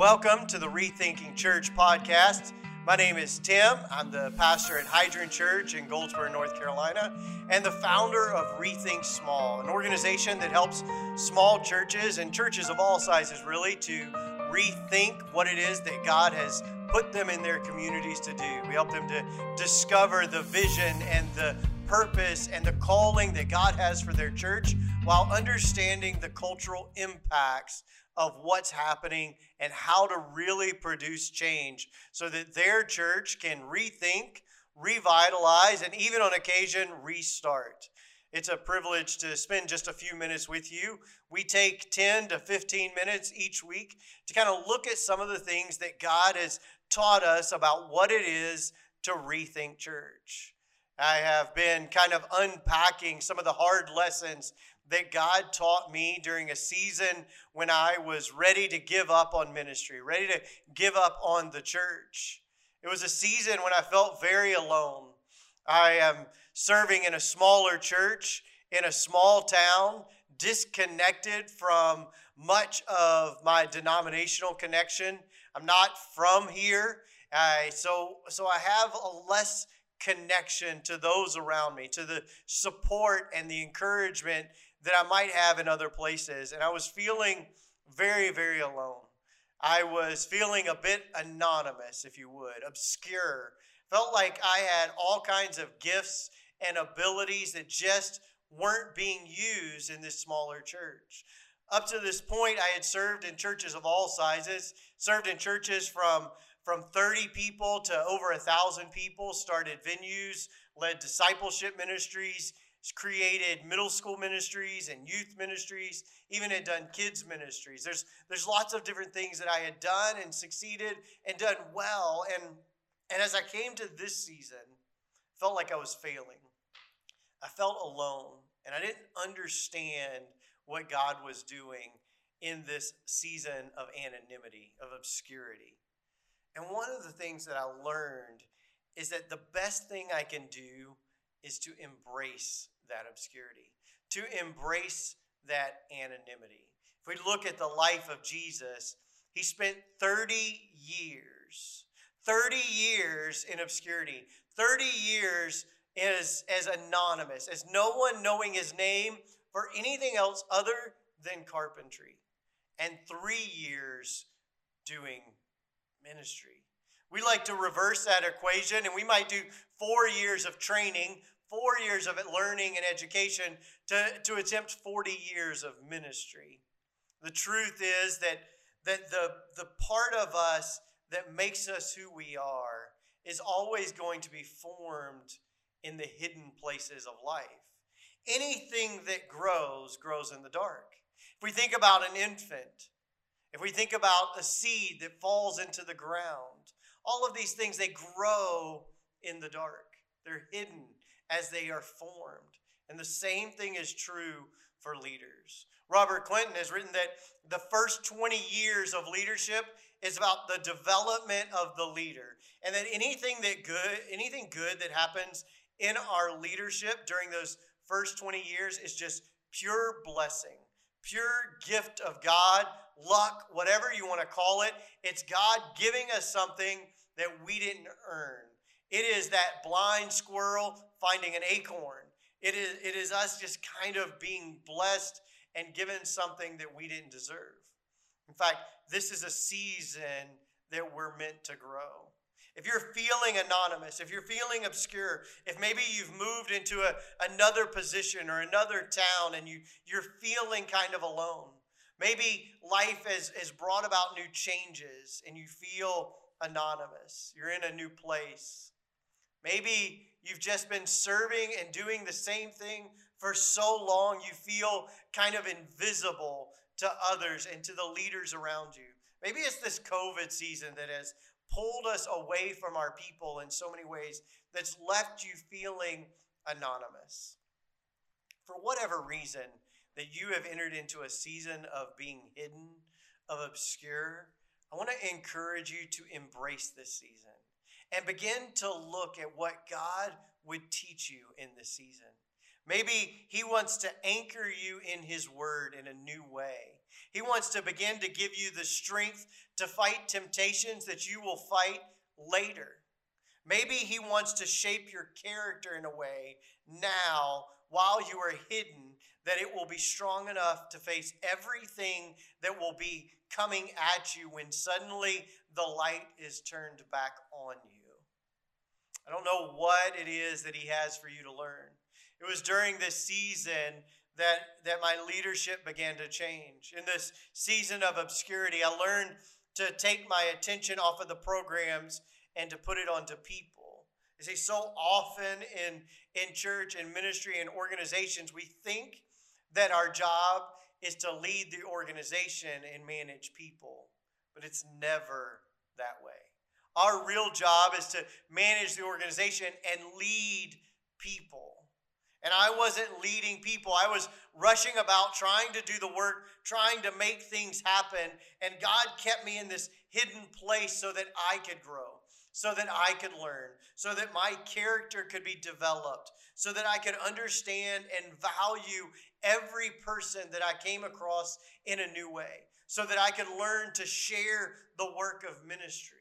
Welcome to the Rethinking Church podcast. My name is Tim. I'm the pastor at Hydrant Church in Goldsboro, North Carolina, and the founder of Rethink Small, an organization that helps small churches and churches of all sizes really to rethink what it is that God has put them in their communities to do. We help them to discover the vision and the purpose and the calling that God has for their church while understanding the cultural impacts of what's happening and how to really produce change so that their church can rethink, revitalize, and even on occasion restart. It's a privilege to spend just a few minutes with you. We take 10 to 15 minutes each week to kind of look at some of the things that God has taught us about what it is to rethink church. I have been kind of unpacking some of the hard lessons that God taught me during a season when I was ready to give up on ministry, ready to give up on the church. It was a season when I felt very alone. I am serving in a smaller church in a small town, disconnected from much of my denominational connection. I'm not from here, uh, so so I have a less connection to those around me, to the support and the encouragement that I might have in other places. And I was feeling very, very alone. I was feeling a bit anonymous, if you would, obscure. Felt like I had all kinds of gifts and abilities that just weren't being used in this smaller church. Up to this point, I had served in churches of all sizes, served in churches from, from 30 people to over a thousand people, started venues, led discipleship ministries, created middle school ministries and youth ministries, even had done kids ministries. There's there's lots of different things that I had done and succeeded and done well. And and as I came to this season, felt like I was failing. I felt alone and I didn't understand what God was doing in this season of anonymity, of obscurity. And one of the things that I learned is that the best thing I can do is to embrace that obscurity, to embrace that anonymity. If we look at the life of Jesus, he spent 30 years, 30 years in obscurity, 30 years as, as anonymous, as no one knowing his name for anything else other than carpentry, and three years doing ministry. We like to reverse that equation, and we might do four years of training, four years of learning and education to, to attempt 40 years of ministry. The truth is that, that the, the part of us that makes us who we are is always going to be formed in the hidden places of life. Anything that grows, grows in the dark. If we think about an infant, if we think about a seed that falls into the ground, all of these things, they grow in the dark. They're hidden as they are formed. And the same thing is true for leaders. Robert Clinton has written that the first 20 years of leadership is about the development of the leader. And that anything that good, anything good that happens in our leadership during those first 20 years is just pure blessing, pure gift of God, luck, whatever you want to call it. It's God giving us something that we didn't earn. It is that blind squirrel finding an acorn. It is, it is us just kind of being blessed and given something that we didn't deserve. In fact, this is a season that we're meant to grow. If you're feeling anonymous, if you're feeling obscure, if maybe you've moved into a, another position or another town and you, you're feeling kind of alone, maybe life has, has brought about new changes and you feel anonymous, you're in a new place. Maybe you've just been serving and doing the same thing for so long, you feel kind of invisible to others and to the leaders around you. Maybe it's this COVID season that has pulled us away from our people in so many ways that's left you feeling anonymous. For whatever reason that you have entered into a season of being hidden, of obscure, I want to encourage you to embrace this season and begin to look at what God would teach you in this season. Maybe He wants to anchor you in His Word in a new way. He wants to begin to give you the strength to fight temptations that you will fight later. Maybe He wants to shape your character in a way now while you are hidden that it will be strong enough to face everything that will be coming at you when suddenly the light is turned back on you. I don't know what it is that He has for you to learn. It was during this season that, that my leadership began to change. In this season of obscurity, I learned to take my attention off of the programs and to put it onto people. You see, so often in, in church and ministry and organizations, we think that our job is to lead the organization and manage people, but it's never that way. Our real job is to manage the organization and lead people. And I wasn't leading people. I was rushing about trying to do the work, trying to make things happen. And God kept me in this hidden place so that I could grow, so that I could learn, so that my character could be developed, so that I could understand and value every person that I came across in a new way, so that I could learn to share the work of ministry.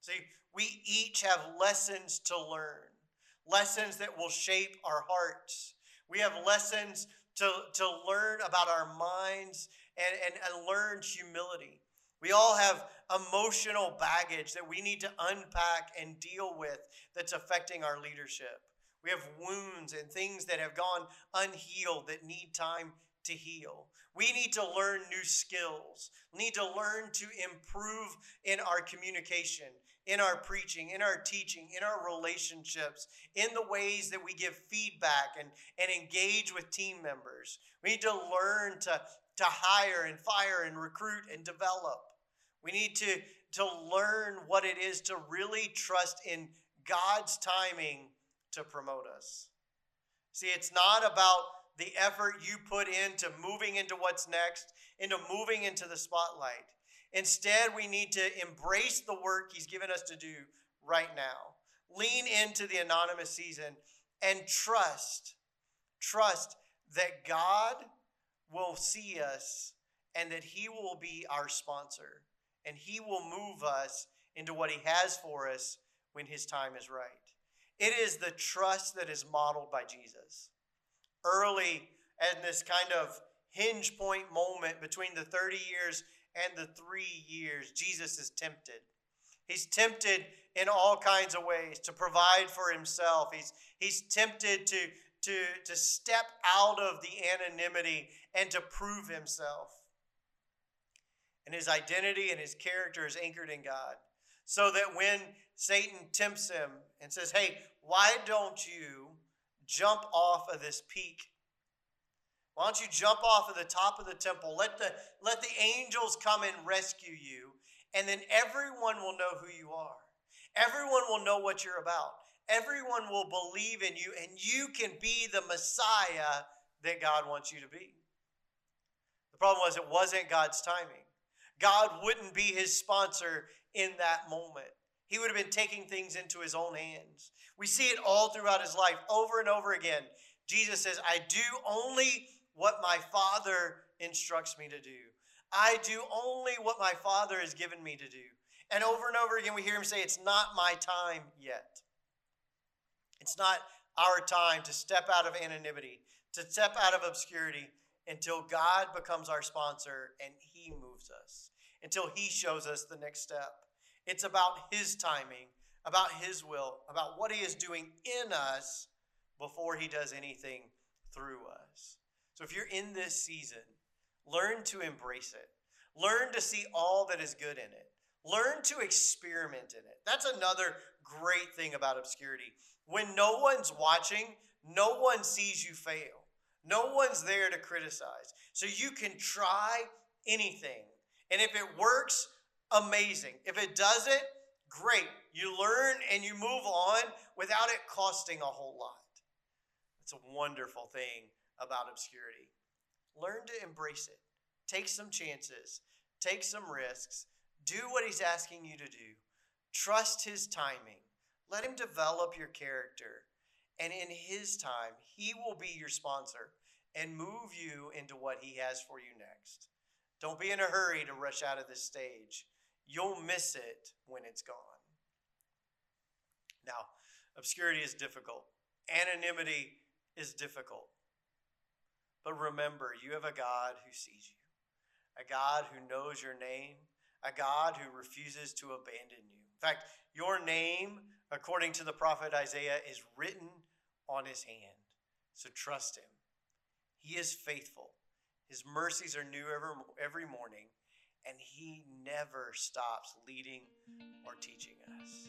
See, we each have lessons to learn lessons that will shape our hearts. We have lessons to, to learn about our minds and, and, and learn humility. We all have emotional baggage that we need to unpack and deal with that's affecting our leadership. We have wounds and things that have gone unhealed that need time to heal. We need to learn new skills. We need to learn to improve in our communication in our preaching, in our teaching, in our relationships, in the ways that we give feedback and, and engage with team members. We need to learn to, to hire and fire and recruit and develop. We need to, to learn what it is to really trust in God's timing to promote us. See, it's not about the effort you put into moving into what's next, into moving into the spotlight. Instead, we need to embrace the work He's given us to do right now. Lean into the anonymous season and trust, trust that God will see us and that He will be our sponsor and He will move us into what He has for us when His time is right. It is the trust that is modeled by Jesus. Early in this kind of hinge point moment between the 30 years and the three years, Jesus is tempted. He's tempted in all kinds of ways to provide for himself. He's, he's tempted to, to, to step out of the anonymity and to prove himself. And his identity and his character is anchored in God. So that when Satan tempts him and says, Hey, why don't you jump off of this peak why don't you jump off of the top of the temple? Let the, let the angels come and rescue you, and then everyone will know who you are. Everyone will know what you're about. Everyone will believe in you, and you can be the Messiah that God wants you to be. The problem was it wasn't God's timing. God wouldn't be his sponsor in that moment. He would have been taking things into his own hands. We see it all throughout his life, over and over again. Jesus says, I do only what my Father instructs me to do. I do only what my Father has given me to do. And over and over again, we hear him say, It's not my time yet. It's not our time to step out of anonymity, to step out of obscurity until God becomes our sponsor and he moves us, until he shows us the next step. It's about his timing, about his will, about what he is doing in us before he does anything through us. So if you're in this season, learn to embrace it. Learn to see all that is good in it. Learn to experiment in it. That's another great thing about obscurity. When no one's watching, no one sees you fail. No one's there to criticize. So you can try anything. And if it works, amazing. If it doesn't, great. You learn and you move on without it costing a whole lot. It's a wonderful thing about obscurity. Learn to embrace it. Take some chances, take some risks, do what He's asking you to do. Trust His timing. Let Him develop your character And in His time, He will be your sponsor and move you into what He has for you next. Don't be in a hurry to rush out of this stage. You'll miss it when it's gone. Now, obscurity is difficult, anonymity is difficult. But remember, you have a God who sees you, a God who knows your name, a God who refuses to abandon you. In fact, your name, according to the prophet Isaiah, is written on his hand. So trust him. He is faithful. His mercies are new every, every morning, and he never stops leading or teaching us.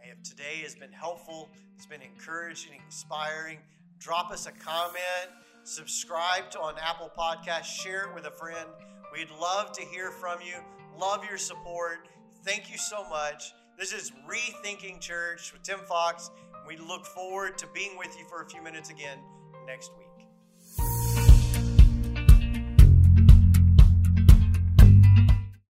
If today has been helpful, it's been encouraging, inspiring, drop us a comment, subscribe to on Apple Podcast, share it with a friend. We'd love to hear from you. Love your support. Thank you so much. This is Rethinking Church with Tim Fox. We look forward to being with you for a few minutes again next week.